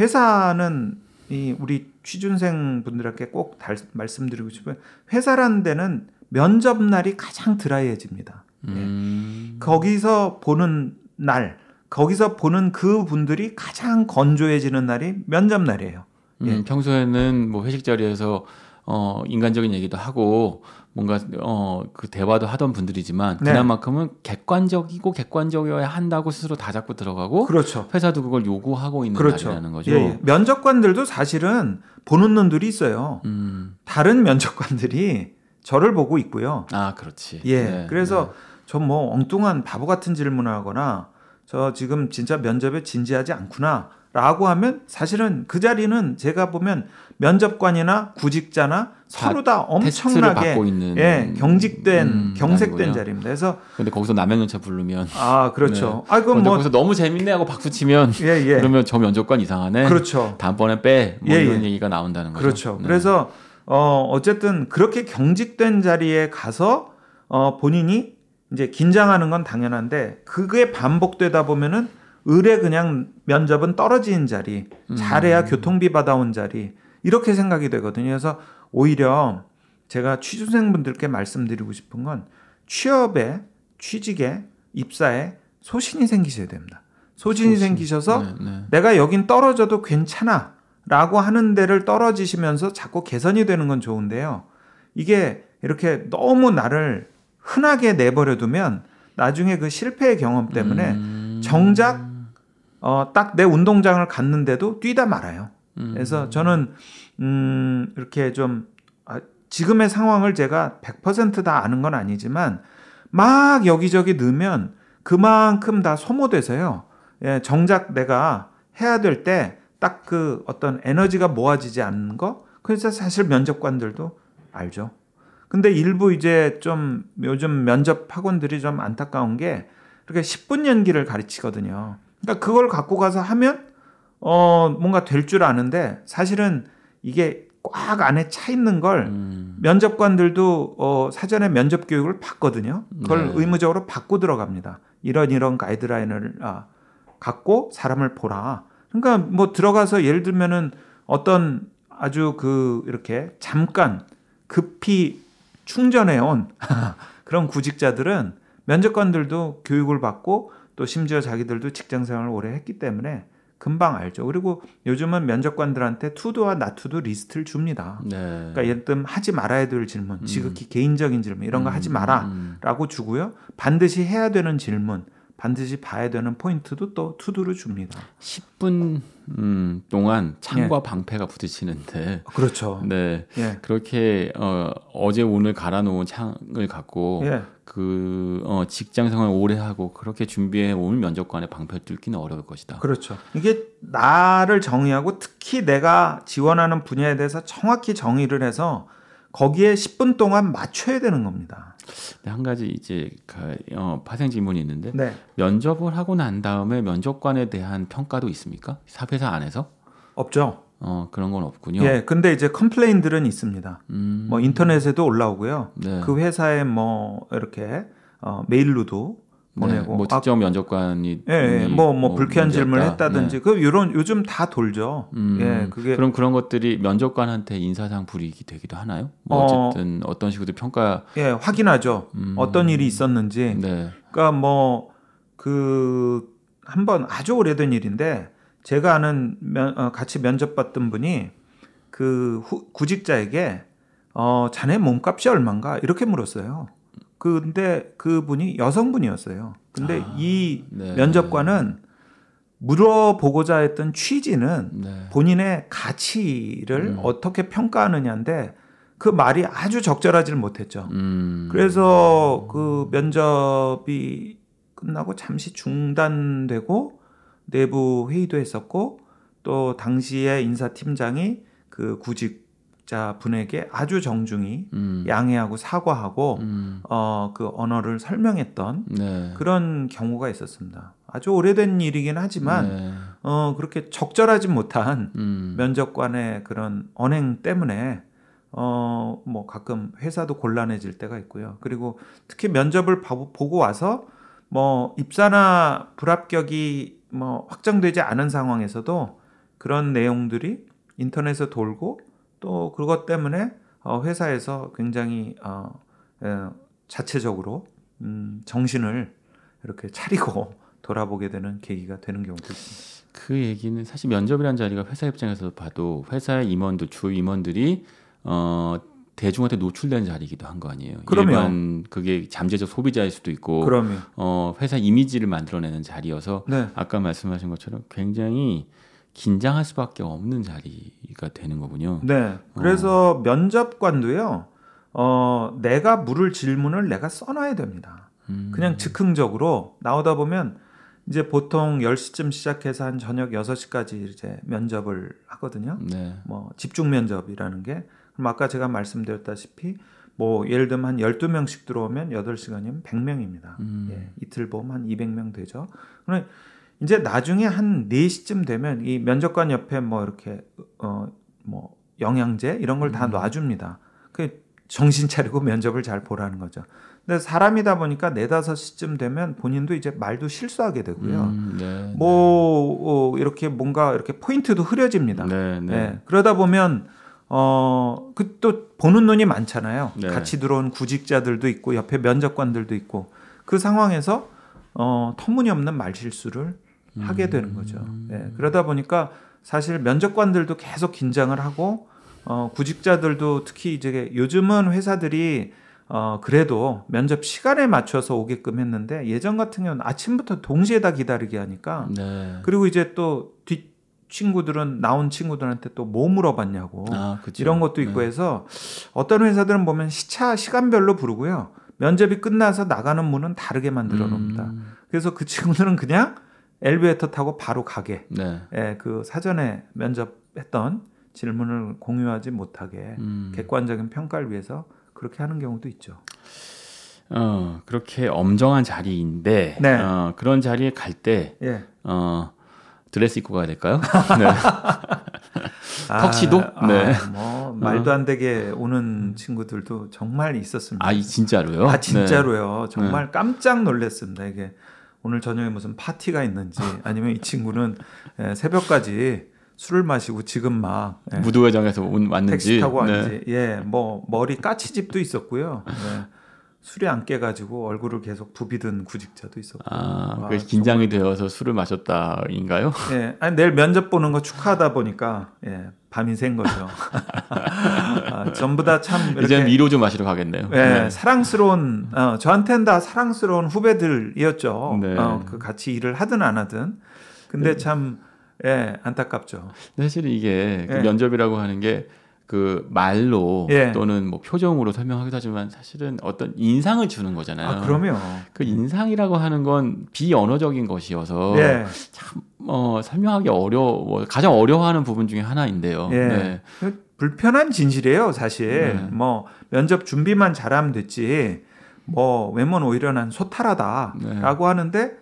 회사는 이 우리 취준생 분들에게 꼭 달- 말씀드리고 싶은 회사라는 데는 면접 날이 가장 드라이해집니다. 음. 거기서 보는 날, 거기서 보는 그 분들이 가장 건조해지는 날이 면접 날이에요. 음, 예. 평소에는 뭐 회식 자리에서 어 인간적인 얘기도 하고 뭔가 어 그 대화도 하던 분들이지만 네. 그날만큼은 객관적이고 객관적이어야 한다고 스스로 다 잡고 들어가고 그렇죠. 회사도 그걸 요구하고 있는 그렇죠. 날이라는 거죠. 예, 예. 면접관들도 사실은 보는 눈들이 있어요. 음. 다른 면접관들이 저를 보고 있고요. 아, 그렇지. 예. 네, 그래서 저뭐 엉뚱한 바보 같은 질문을 하거나 저 지금 진짜 면접에 진지하지 않구나. 라고 하면 사실은 그 자리는 제가 보면 면접관이나 구직자나 서로 다 엄청나게 예, 경직된 음, 경색된. 자리입니다. 그래서 근데 거기서 남양연차 부르면 아 그렇죠. 아 먼저 그건 뭐 거기서 너무 재밌네 하고 박수 치면 예, 예. 그러면 저 면접관 이상하네. 그렇죠. 다음번에 빼. 뭐 예, 이런 예. 얘기가 나온다는 거죠. 그렇죠. 네. 그래서 어 어쨌든 그렇게 경직된 자리에 가서 어 본인이 이제 긴장하는 건 당연한데 그게 반복되다 보면은 의뢰 그냥 면접은 떨어지는 자리, 음. 잘해야 교통비 받아온 자리 이렇게 생각이 되거든요. 그래서 오히려 제가 취준생분들께 말씀드리고 싶은 건 취업에, 취직에, 입사에 소신이 생기셔야 됩니다. 소신이 소신. 생기셔서 네, 네. 내가 여긴 떨어져도 괜찮아. 라고 하는 데를 떨어지시면서 자꾸 개선이 되는 건 좋은데요. 이게 이렇게 너무 나를 흔하게 내버려 두면 나중에 그 실패의 경험 때문에 음. 정작 어, 딱 내 운동장을 갔는데도 뛰다 말아요. 음. 그래서 저는 음 이렇게 좀 아, 지금의 상황을 제가 100%다 아는 건 아니지만 막 여기저기 넣으면 그만큼 다 소모돼서요. 예, 정작 내가 해야 될 때 딱 그 어떤 에너지가 모아지지 않는 거. 그래서 사실 면접관들도 알죠. 근데 일부 이제 좀 요즘 면접 학원들이 좀 안타까운 게 이렇게 10분 연기를 가르치거든요. 그러니까 그걸 갖고 가서 하면 어 뭔가 될 줄 아는데 사실은 이게 꽉 안에 차 있는 걸 음. 면접관들도 어 사전에 면접 교육을 받거든요. 그걸 네. 의무적으로 받고 들어갑니다. 이런 이런 가이드라인을 아, 갖고 사람을 보라. 그러니까 뭐 들어가서 예를 들면은 어떤 아주 그 이렇게 잠깐 급히 충전해 온 (laughs) 그런 구직자들은 면접관들도 교육을 받고 또 심지어 자기들도 직장 생활을 오래 했기 때문에 금방 알죠. 그리고 요즘은 면접관들한테 투두와 나투두 리스트를 줍니다. 네. 그러니까 예를 들면 하지 말아야 될 질문, 지극히 개인적인 질문 이런 거 하지 마라라고 음. 주고요. 반드시 해야 되는 질문, 반드시 봐야 되는 포인트도 또 to do를 줍니다. 10분 음, 동안 창과 예. 방패가 부딪히는데 그렇죠. (laughs) 네. 예. 그렇게 어, 어제 오늘 갈아놓은 창을 갖고 예. 그 어, 직장 생활 오래 하고 그렇게 준비해 온 면접관의 방패를 뚫기는 어려울 것이다. 그렇죠. 이게 나를 정의하고 특히 내가 지원하는 분야에 대해서 정확히 정의를 해서 거기에 10분 동안 맞춰야 되는 겁니다. 네, 한 가지 이제 그, 어, 파생 질문이 있는데 네. 면접을 하고 난 다음에 면접관에 대한 평가도 있습니까? 사회사 안에서 없죠. 어, 그런 건 없군요. 예. 근데 이제 컴플레인들은 있습니다. 음, 뭐 인터넷에도 올라오고요. 네. 그 회사에 뭐 이렇게 어, 메일로도 보내고 네, 뭐 아, 특정 면접관이 예, 예. 뭐, 뭐 불쾌한 문제였다. 질문을 했다든지 네. 그 이런 요즘 다 돌죠. 음, 예, 그게 그럼 그런 것들이 면접관한테 인사상 불이익이 되기도 하나요? 뭐 어, 어쨌든 어떤 식으로 평가 예, 확인하죠. 음, 어떤 일이 있었는지. 네. 그러니까 뭐 그 한번 아주 오래된 일인데 제가 아는 면, 어, 같이 면접 봤던 분이 그 후, 구직자에게 어 자네 몸값이 얼마인가 이렇게 물었어요. 근데 그분이 여성분이었어요. 근데 아, 이 네. 면접관은 물어보고자 했던 취지는 네. 본인의 가치를 음. 어떻게 평가하느냐인데 그 말이 아주 적절하지를 못했죠. 음. 그래서 그 면접이 끝나고 잠시 중단되고 내부 회의도 했었고 또 당시에 인사팀장이 그 구직 자 분에게 아주 정중히 음. 양해하고 사과하고 음. 어그 언어를 설명했던 네. 그런 경우가 있었습니다. 아주 오래된 일이긴 하지만 네. 어 그렇게 적절하지 못한 음. 면접관의 그런 언행 때문에 어 뭐 가끔 회사도 곤란해질 때가 있고요. 그리고 특히 면접을 봐- 보고 와서 뭐 입사나 불합격이 뭐 확정되지 않은 상황에서도 그런 내용들이 인터넷에 돌고 또 그것 때문에 어 회사에서 굉장히 어 에, 자체적으로 음 정신을 이렇게 차리고 (laughs) 돌아보게 되는 계기가 되는 경우도 있습니다. 그 얘기는 사실 면접이라는 자리가 회사 입장에서 봐도 회사의 임원들 주 임원들이 어 대중한테 노출된 자리이기도 한 거 아니에요. 그럼요. 일반 그게 잠재적 소비자일 수도 있고 그러면 어 회사 이미지를 만들어내는 자리여서 네. 아까 말씀하신 것처럼 굉장히 긴장할 수밖에 없는 자리가 되는 거군요. 네. 그래서 면접관도요. 어, 내가 물을 질문을 내가 써놔야 됩니다. 음. 그냥 즉흥적으로 나오다 보면 이제 보통 10시쯤 시작해서 한 저녁 6시까지 이제 면접을 하거든요. 네. 뭐 집중 면접이라는 게 그럼 아까 제가 말씀드렸다시피 뭐 예를 들면 한 12명씩 들어오면 8시간이면 100명입니다. 음. 예, 이틀 보면 한 200명 되죠. 그럼 이제 나중에 한 4시쯤 되면 이 면접관 옆에 뭐 이렇게 어 뭐 영양제 이런 걸 음. 다 놔줍니다. 그 정신 차리고 면접을 잘 보라는 거죠. 근데 사람이다 보니까 4, 5시쯤 되면 본인도 이제 말도 실수하게 되고요. 음, 네. 뭐 어, 이렇게 뭔가 이렇게 포인트도 흐려집니다. 네, 네. 네. 그러다 보면 어, 그 또 보는 눈이 많잖아요. 네. 같이 들어온 구직자들도 있고 옆에 면접관들도 있고 그 상황에서 어, 터무니없는 말 실수를 하게 되는 거죠. 음. 네. 그러다 보니까 사실 면접관들도 계속 긴장을 하고 어, 구직자들도 특히 이제 요즘은 회사들이 어, 그래도 면접 시간에 맞춰서 오게끔 했는데 예전 같은 경우는 아침부터 동시에 다 기다리게 하니까 네. 그리고 이제 또 뒷 친구들은 나온 친구들한테 또 뭐 물어봤냐고 아. 이런 것도 있고 네. 해서 어떤 회사들은 보면 시차 시간별로 부르고요. 면접이 끝나서 나가는 문은 다르게 만들어 놓습니다. 음, 그래서 그 친구들은 그냥 엘리베이터 타고 바로 가게. 네. 예, 그 사전에 면접했던 질문을 공유하지 못하게 음. 객관적인 평가를 위해서 그렇게 하는 경우도 있죠. 어, 그렇게 엄정한 자리인데 네. 어, 그런 자리에 갈때 예. 어, 드레스 입고 가야 될까요? (laughs) 네. 턱시도? 아, 네. 뭐 말도 안 되게 오는 친구들도 정말 있었습니다. 아, 이 진짜로요? 아 네. 진짜로요. 정말 깜짝 놀랐습니다. 이게 오늘 저녁에 무슨 파티가 있는지 아니면 이 친구는 예, 새벽까지 술을 마시고 지금 막 예, 무도회장에서 온, 왔는지. 택시 타고 네. 왔는지 예, 뭐 머리 까치집도 있었고요. 예, 술이 안 깨가지고 얼굴을 계속 부비던 구직자도 있었고. 아, 와, 그 긴장이 되어서 술을 마셨다인가요? (laughs) 예, 아니, 내일 면접 보는 거 축하하다 보니까 예, 밤이 샌 거죠. (laughs) 아, 전부 다 참 이제는 위로 좀 마시러 가겠네요. 예, 네. 사랑스러운 어, 저한테는 다 사랑스러운 후배들이었죠. 네. 어, 그 같이 일을 하든 안 하든. 근데 참 예, 안타깝죠. 사실 이게 그 예. 면접이라고 하는 게그 말로 예. 또는 뭐 표정으로 설명하기도 하지만 사실은 어떤 인상을 주는 거잖아요. 아, 그럼요. 그 인상이라고 하는 건 비언어적인 것이어서 예. 참 어, 설명하기 어려워 가장 어려워하는 부분 중에 하나인데요. 예. 네. 그 불편한 진실이에요, 사실. 네. 뭐 면접 준비만 잘하면 됐지. 뭐 외모는 오히려 난 네. 소탈하다라고 하는데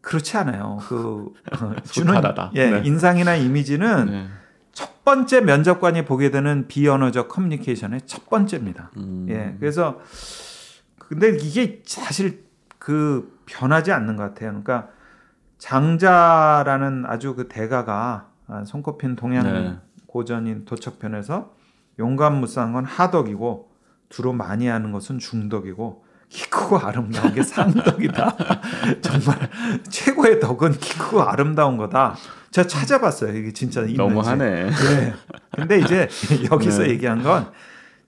그렇지 않아요. 그 (laughs) 어, 주는 소탈하다. 예, 네. 인상이나 이미지는 네. 첫 번째 면접관이 보게 되는 비언어적 커뮤니케이션의 첫 번째입니다. 음. 예. 그래서 근데 이게 사실 그 변하지 않는 것 같아요. 그러니까 장자라는 아주 그 대가가 아, 손꼽힌 동양 네. 고전인 도척편에서 용감 무쌍한 건 하덕이고 두루 많이 하는 것은 중덕이고 키 크고 아름다운 게 상덕이다. (laughs) 정말 최고의 덕은 키 크고 아름다운 거다. 제가 찾아봤어요. 이게 진짜 있는지. 너무하네. 네. 근데 이제 (laughs) 여기서 네. 얘기한 건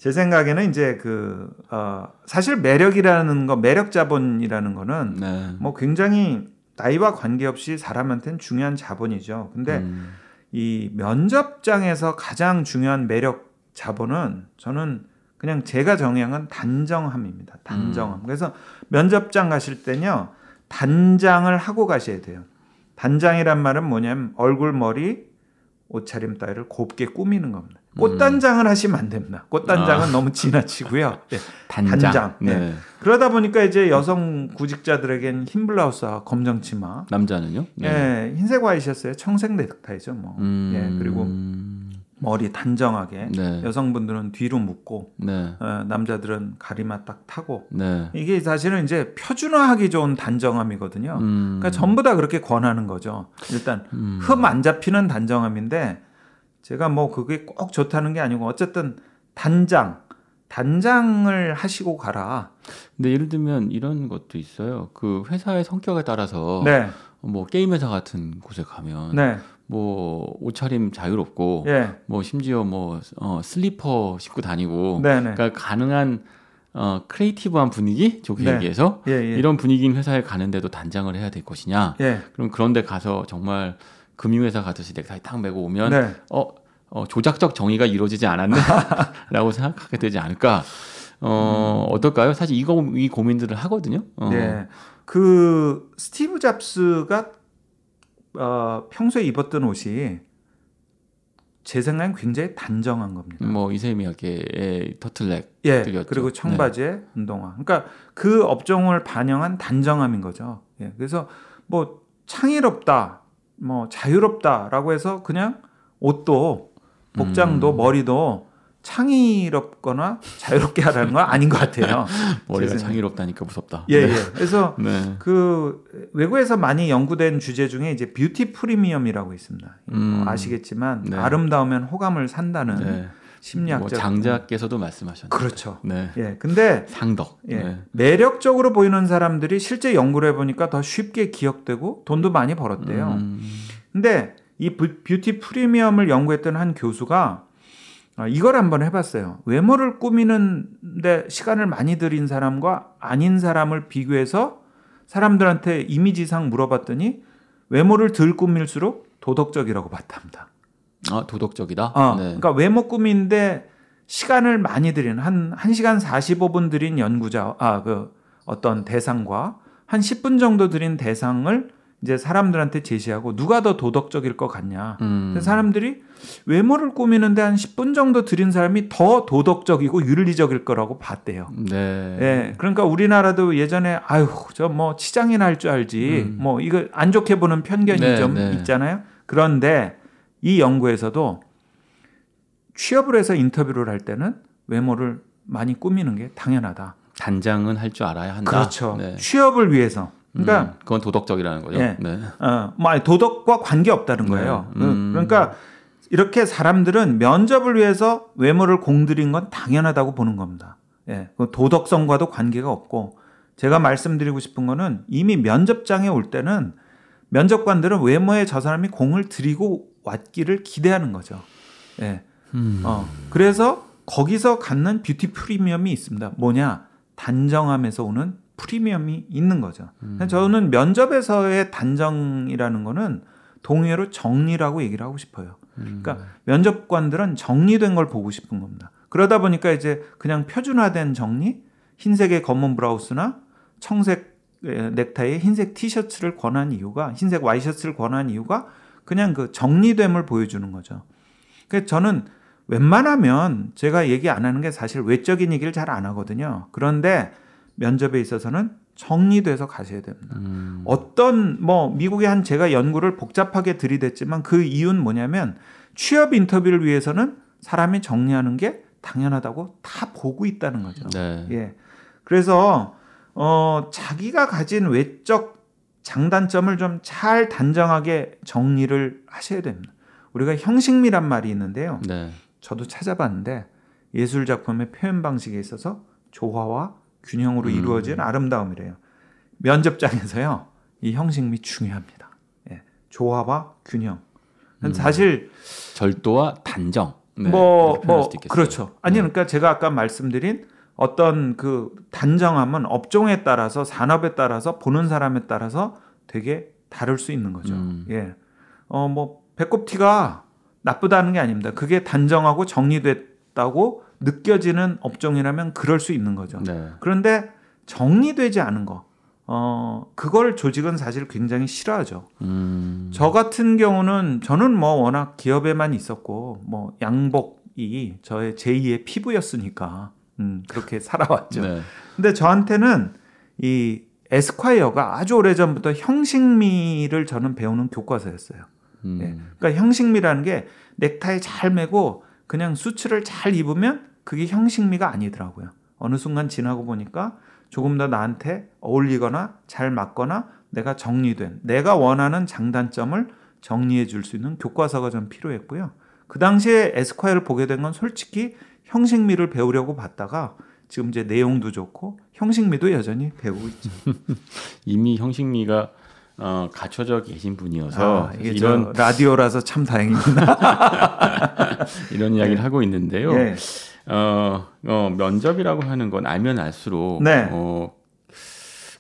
제 생각에는 이제 그 어, 사실 매력이라는 거, 매력 자본이라는 거는 네. 뭐 굉장히 나이와 관계없이 사람한테는 중요한 자본이죠. 근데 음. 이 면접장에서 가장 중요한 매력 자본은 저는 그냥 제가 정의한 건 단정함입니다. 단정함. 그래서 면접장 가실 때는요, 단장을 하고 가셔야 돼요. 단장이란 말은 뭐냐면 얼굴, 머리, 옷차림 따위를 곱게 꾸미는 겁니다. 꽃단장을 하시면 안 됩니다. 꽃단장은 너무 지나치고요. 예, (laughs) 단장. 단장. 네. 네. 그러다 보니까 이제 여성 구직자들에겐 흰 블라우스와 검정 치마, 남자는요? 네. 예, 흰색 와이셔츠에 청색 넥타이죠, 뭐. 음. 예, 그리고 머리 단정하게 네. 여성분들은 뒤로 묶고 네. 어, 남자들은 가리마 딱 타고 네. 이게 사실은 이제 표준화하기 좋은 단정함이거든요. 음. 그러니까 전부 다 그렇게 권하는 거죠. 일단 음. 흠 안 잡히는 단정함인데 제가 뭐 그게 꼭 좋다는 게 아니고 어쨌든 단장 단장을 하시고 가라. 근데 예를 들면 이런 것도 있어요. 그 회사의 성격에 따라서 네, 뭐 게임 회사 같은 곳에 가면 네, 뭐 옷차림 자유롭고 예, 뭐 심지어 뭐 어, 슬리퍼 신고 다니고 네, 네, 그러니까 가능한 어, creative한 분위기 좋게 네. 얘기해서 예, 예, 이런 분위기인 회사에 가는데도 단장을 해야 될 것이냐? 예, 그럼 그런데 가서 정말 금융회사 가듯이 넥타이 딱 메고 오면 네, 어, 어, 조작적 정의가 이루어지지 않았네라고 (laughs) 생각하게 되지 않을까? 어, 어떨까요? 사실 이거 이 고민들을 하거든요. 어. 예. 그 스티브 잡스가 어, 평소에 입었던 옷이 제 생각엔 굉장히 단정한 겁니다. 뭐 이세미야계의 터틀넥 예, 들렸죠. 그리고 청바지에 운동화. 그러니까 그 업종을 반영한 단정함인 거죠. 예, 그래서 뭐 창의롭다, 뭐 자유롭다라고 해서 그냥 옷도 복장도 음. 머리도 창의롭거나 자유롭게 하라는 건 아닌 것 같아요. (laughs) 머리가 창의롭다니까 무섭다. 예, 네. 예. 그래서 (laughs) 네. 그 외국에서 많이 연구된 주제 중에 이제 뷰티 프리미엄이라고 있습니다. 뭐 음. 아시겠지만 네. 아름다우면 호감을 산다는 네. 심리학자 뭐 장자께서도 말씀하셨는데. 그렇죠. 네. 예. 근데 상덕. 예. 네. 매력적으로 보이는 사람들이 실제 연구를 해 보니까 더 쉽게 기억되고 돈도 많이 벌었대요. 음. 근데 이 beau- beauty premium을 연구했던 한 교수가 아, 이걸 한번 해봤어요. 외모를 꾸미는데 시간을 많이 들인 사람과 아닌 사람을 비교해서 사람들한테 이미지상 물어봤더니 외모를 덜 꾸밀수록 도덕적이라고 봤답니다. 아 도덕적이다. 어, 네. 그러니까 외모 꾸미는데 시간을 많이 들인 한 1시간 45분 들인 연구자 아 그 어떤 대상과 한 10분 정도 들인 대상을 이제 사람들한테 제시하고 누가 더 도덕적일 것 같냐. 음. 사람들이 외모를 꾸미는데 한 10분 정도 들인 사람이 더 도덕적이고 윤리적일 거라고 봤대요. 네. 예. 그러니까 우리나라도 예전에 아유, 저 뭐 치장이나 할 줄 알지. 음. 뭐 이거 안 좋게 보는 편견이 네, 좀 네. 있잖아요. 그런데 이 연구에서도 취업을 해서 인터뷰를 할 때는 외모를 많이 꾸미는 게 당연하다. 단장은 할 줄 알아야 한다. 그렇죠. 네. 취업을 위해서. 그러니까 음, 그건 도덕적이라는 거죠. 예. 네. 어, 뭐 도덕과 관계 없다는 네. 거예요. 음. 그러니까 이렇게 사람들은 면접을 위해서 외모를 공들인 건 당연하다고 보는 겁니다. 예, 그 도덕성과도 관계가 없고 제가 말씀드리고 싶은 거는 이미 면접장에 올 때는 면접관들은 외모에 저 사람이 공을 들이고 왔기를 기대하는 거죠. 예. 음. 어, 그래서 거기서 갖는 뷰티 프리미엄이 있습니다. 뭐냐? 단정함에서 오는 프리미엄이 있는 거죠. 저는 면접에서의 단정이라는 거는 동의어로 정리라고 얘기를 하고 싶어요. 그러니까 면접관들은 정리된 걸 보고 싶은 겁니다. 그러다 보니까 이제 그냥 표준화된 정리, 흰색의 검은 브라우스나 청색 에, 넥타이에 흰색 티셔츠를 권한 이유가 흰색 와이셔츠를 권한 이유가 그냥 그 정리됨을 보여주는 거죠. 그래서 저는 웬만하면 제가 얘기 안 하는 게 사실 외적인 얘기를 잘 안 하거든요. 그런데 면접에 있어서는 정리돼서 가셔야 됩니다. 음. 어떤 뭐 미국의 한 제가 연구를 복잡하게 들이댔지만 그 이유는 뭐냐면 취업 인터뷰를 위해서는 사람이 정리하는 게 당연하다고 다 보고 있다는 거죠. 네. 예. 그래서 어 자기가 가진 외적 장단점을 좀 잘 단정하게 정리를 하셔야 됩니다. 우리가 형식미란 말이 있는데요. 네. 저도 찾아봤는데 예술 작품의 표현 방식에 있어서 조화와 균형으로 음. 이루어진 아름다움이래요. 면접장에서요. 이 형식미 중요합니다. 예. 조화와 균형. 음. 사실 절도와 단정. 네. 뭐, 표현할 뭐. 그렇죠. 아니, 네. 그러니까 제가 아까 말씀드린 어떤 그 단정함은 업종에 따라서 산업에 따라서 보는 사람에 따라서 되게 다를 수 있는 거죠. 음. 예. 어, 뭐, 배꼽 티가 나쁘다는 게 아닙니다. 그게 단정하고 정리됐다고 느껴지는 업종이라면 그럴 수 있는 거죠. 네. 그런데 정리되지 않은 거, 어, 그걸 조직은 사실 굉장히 싫어하죠. 음. 저 같은 경우는 저는 뭐 워낙 기업에만 있었고 뭐 양복이 저의 제2의 피부였으니까 음, 그렇게 살아왔죠. 네. 근데 저한테는 이 에스콰이어가 아주 오래전부터 형식미를 저는 배우는 교과서였어요. 음. 예. 그러니까 형식미라는 게 넥타이 잘 매고 그냥 수츠를 잘 입으면 그게 형식미가 아니더라고요. 어느 순간 지나고 보니까 조금 더 나한테 어울리거나 잘 맞거나 내가 정리된 내가 원하는 장단점을 정리해 줄 수 있는 교과서가 좀 필요했고요. 그 당시에 에스콰이어를 보게 된 건 솔직히 형식미를 배우려고 봤다가 지금 이제 내용도 좋고 형식미도 여전히 배우고 있죠. (laughs) 이미 형식미가 어, 갖춰져 계신 분이어서 아, 이런 저 라디오라서 참 다행입니다. (laughs) 이런 이야기를 네. 하고 있는데요. 예. 어, 어, 면접이라고 하는 건 알면 알수록 네. 어,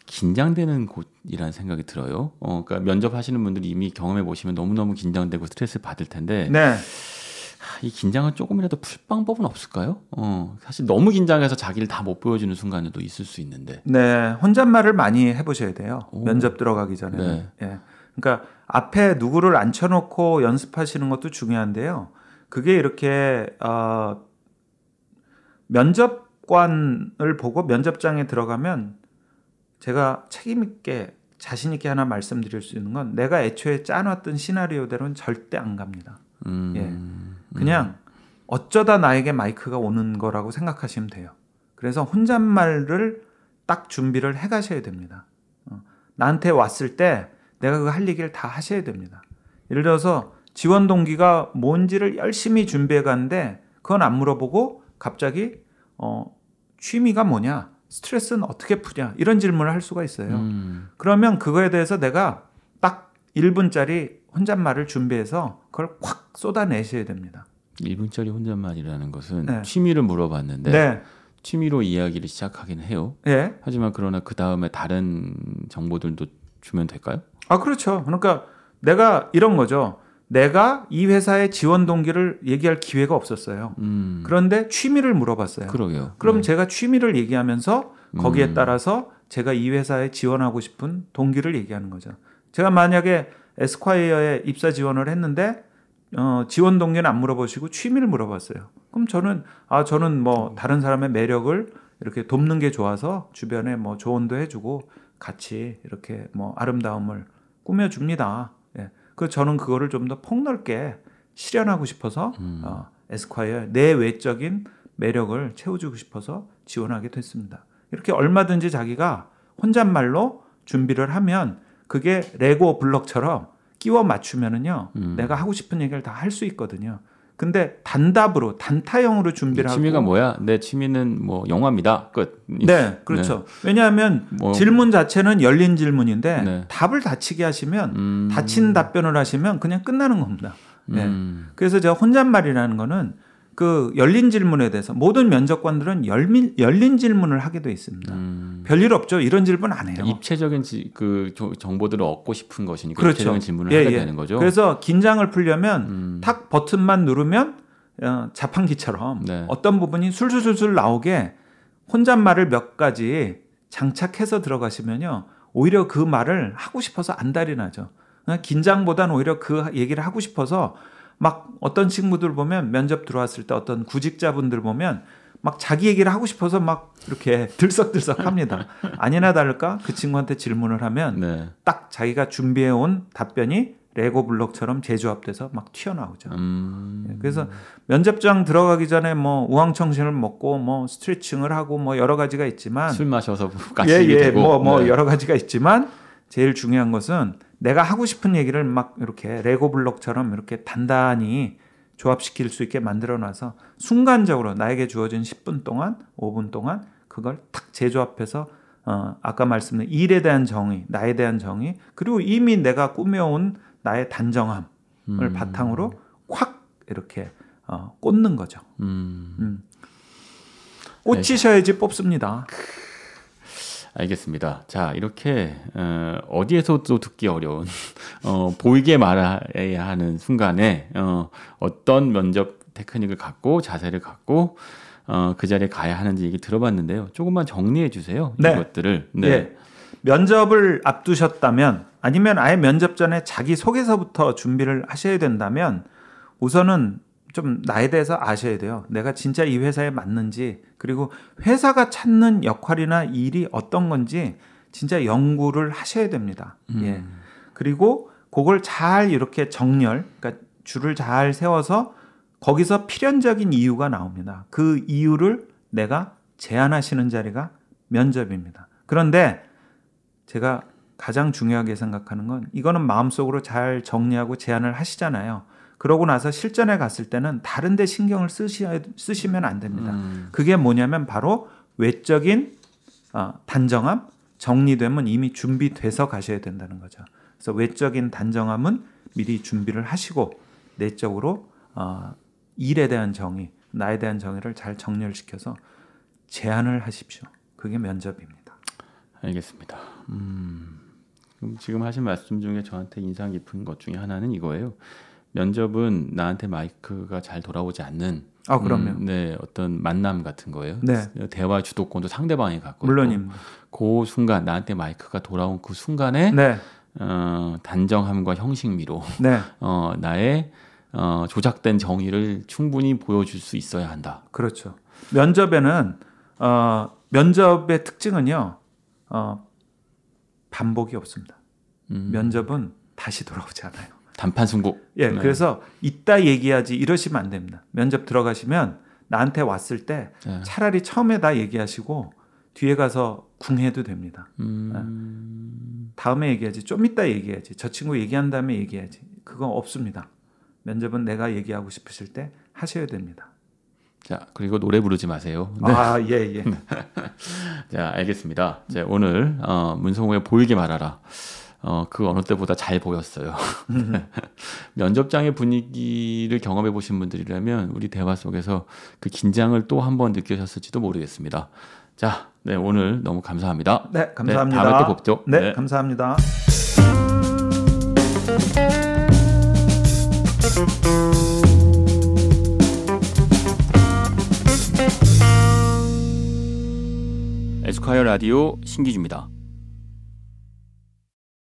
긴장되는 곳이라는 생각이 들어요. 어, 그러니까 면접하시는 분들이 이미 경험해 보시면 너무너무 긴장되고 스트레스 받을 텐데 네. 하, 이 긴장을 조금이라도 풀 방법은 없을까요? 어, 사실 너무 긴장해서 자기를 다 못 보여주는 순간도 있을 수 있는데. 네, 혼잣말을 많이 해보셔야 돼요. 오. 면접 들어가기 전에. 네. 예. 그러니까 앞에 누구를 앉혀놓고 연습하시는 것도 중요한데요. 그게 이렇게 어, 면접관을 보고 면접장에 들어가면 제가 책임 있게 자신 있게 하나 말씀드릴 수 있는 건 내가 애초에 짜놨던 시나리오대로는 절대 안 갑니다. 음, 예. 그냥 어쩌다 나에게 마이크가 오는 거라고 생각하시면 돼요. 그래서 혼잣말을 딱 준비를 해 가셔야 됩니다. 어, 나한테 왔을 때 내가 그 할 얘기를 다 하셔야 됩니다. 예를 들어서 지원 동기가 뭔지를 열심히 준비해 가는데 그건 안 물어보고 갑자기 어, 취미가 뭐냐? 스트레스는 어떻게 푸냐? 이런 질문을 할 수가 있어요. 음, 그러면 그거에 대해서 내가 딱 1분짜리 혼잣말을 준비해서 그걸 확 쏟아내셔야 됩니다. 1분짜리 혼잣말이라는 것은 네. 취미를 물어봤는데 네. 취미로 이야기를 시작하긴 해요. 예. 하지만 그러나 그 다음에 다른 정보들도 주면 될까요? 아, 그렇죠. 그러니까 내가 이런 거죠. 내가 이 회사의 지원 동기를 얘기할 기회가 없었어요. 음. 그런데 취미를 물어봤어요. 그러게요. 그럼 네. 제가 취미를 얘기하면서 거기에 음. 따라서 제가 이 회사에 지원하고 싶은 동기를 얘기하는 거죠. 제가 만약에 에스콰이어에 입사 지원을 했는데 어, 지원 동기는 안 물어보시고 취미를 물어봤어요. 그럼 저는 아 저는 뭐 다른 사람의 매력을 이렇게 돕는 게 좋아서 주변에 뭐 조언도 해주고 같이 이렇게 뭐 아름다움을 꾸며줍니다. 예. 그 저는 그거를 좀 더 폭넓게 실현하고 싶어서 음. 어, 에스콰이어 내 외적인 매력을 채워주고 싶어서 지원하게 됐습니다. 이렇게 얼마든지 자기가 혼잣말로 준비를 하면 그게 레고 블럭처럼 끼워 맞추면은요 음. 내가 하고 싶은 얘기를 다 할 수 있거든요. 근데 단답으로 단타형으로 준비를 하고 취미가 뭐야? 내 취미는 뭐 영화입니다. 끝. 네, 그렇죠. 왜냐하면 뭐- 질문 자체는 열린 질문인데 네. 답을 닫히게 하시면 음. 닫힌 답변을 하시면 그냥 끝나는 겁니다. 네. 음. 그래서 제가 혼잣말이라는 거는 그 열린 질문에 대해서 모든 면접관들은 열민, 열린 질문을 하게 돼 있습니다. 음. 별일 없죠. 이런 질문 안 해요. 입체적인 지, 그 조- 정보들을 얻고 싶은 것이니까 그렇죠. 입체적인 질문을 예, 하게 예. 되는 거죠. 그래서 긴장을 풀려면 음. 탁 버튼만 누르면 어, 자판기처럼 네. 어떤 부분이 술술술술 나오게 혼잣말을 몇 가지 장착해서 들어가시면요. 오히려 그 말을 하고 싶어서 안달이 나죠. 긴장보다는 오히려 그 얘기를 하고 싶어서 막 어떤 친구들 보면 면접 들어왔을 때 어떤 구직자분들 보면 막 자기 얘기를 하고 싶어서 막 이렇게 들썩들썩 합니다. 아니나 다를까 그 친구한테 질문을 하면 네. 딱 자기가 준비해 온 답변이 레고 블록처럼 재조합돼서 막 튀어나오죠. 음. 예, 그래서 면접장 들어가기 전에 뭐 우황청심을 먹고 뭐 스트레칭을 하고 뭐 여러 가지가 있지만 술 마셔서 예, 까시게 예, 되고 뭐, 뭐 네. 여러 가지가 있지만 제일 중요한 것은 내가 하고 싶은 얘기를 막 이렇게 레고 블록처럼 이렇게 단단히 조합시킬 수 있게 만들어 놔서 순간적으로 나에게 주어진 10분 동안, 5분 동안 그걸 탁 재조합해서 어, 아까 말씀드린 일에 대한 정의, 나에 대한 정의, 그리고 이미 내가 꾸며온 나의 단정함을 음. 바탕으로 확 이렇게 어, 꽂는 거죠. 음. 음. 꽂히셔야지 뽑습니다. 알겠습니다. 자, 이렇게 어, 어디에서도 듣기 어려운 (laughs) 어, 보이게 말해야 하는 순간에 어, 어떤 면접 테크닉을 갖고 자세를 갖고 어, 그 자리에 가야 하는지 얘기 들어봤는데요. 조금만 정리해 주세요. 네. 이것들을. 네. 예. 면접을 앞두셨다면 아니면 아예 면접 전에 자기 소개서부터 준비를 하셔야 된다면 우선은 좀 나에 대해서 아셔야 돼요. 내가 진짜 이 회사에 맞는지 그리고 회사가 찾는 역할이나 일이 어떤 건지 진짜 연구를 하셔야 됩니다. 예. 그리고 그걸 잘 이렇게 정렬, 그러니까 줄을 잘 세워서 거기서 필연적인 이유가 나옵니다. 그 이유를 내가 제안하시는 자리가 면접입니다. 그런데 제가 가장 중요하게 생각하는 건 이거는 마음속으로 잘 정리하고 제안을 하시잖아요. 그러고 나서 실전에 갔을 때는 다른 데 신경을 쓰시, 쓰시면 안 됩니다. 음. 그게 뭐냐면 바로 외적인 어, 단정함, 정리되면 이미 준비돼서 가셔야 된다는 거죠. 그래서 외적인 단정함은 미리 준비를 하시고 내적으로 어, 일에 대한 정의, 나에 대한 정의를 잘 정렬시켜서 제안을 하십시오. 그게 면접입니다. 알겠습니다. 음, 지금 하신 말씀 중에 저한테 인상 깊은 것 중에 하나는 이거예요. 면접은 나한테 마이크가 잘 돌아오지 않는 아 그럼요. 음, 네, 어떤 만남 같은 거예요. 네. 대화 주도권도 상대방이 갖고. 있고, 그 순간 나한테 마이크가 돌아온 그 순간에 네, 어, 단정함과 형식미로 네, (laughs) 어, 나의 어, 조작된 정의를 충분히 보여줄 수 있어야 한다. 그렇죠. 면접에는 어, 면접의 특징은요, 어, 반복이 없습니다. 음, 면접은 다시 돌아오지 않아요. 단판 승부. 예, 네. 그래서 이따 얘기하지 이러시면 안 됩니다. 면접 들어가시면 나한테 왔을 때 네. 차라리 처음에 다 얘기하시고 뒤에 가서 궁해도 됩니다. 음, 다음에 얘기하지. 좀 이따 얘기하지. 저 친구 얘기한 다음에 얘기하지. 그거 없습니다. 면접은 내가 얘기하고 싶으실 때 하셔야 됩니다. 자 그리고 노래 부르지 마세요. 네. 아, 예, 예. (laughs) 자, 알겠습니다. 자, 오늘 어, 문성호의 보이게 말하라. 어, 그 어느 때보다 잘 보였어요. (laughs) 면접장의 분위기를 경험해 보신 분들이라면 우리 대화 속에서 그 긴장을 또 한 번 느끼셨을지도 모르겠습니다. 자, 네, 오늘 너무 감사합니다. 네, 감사합니다. 네, 다음에 또 뵙죠. 네, 네. 감사합니다. 에스콰이어 라디오 신기주입니다.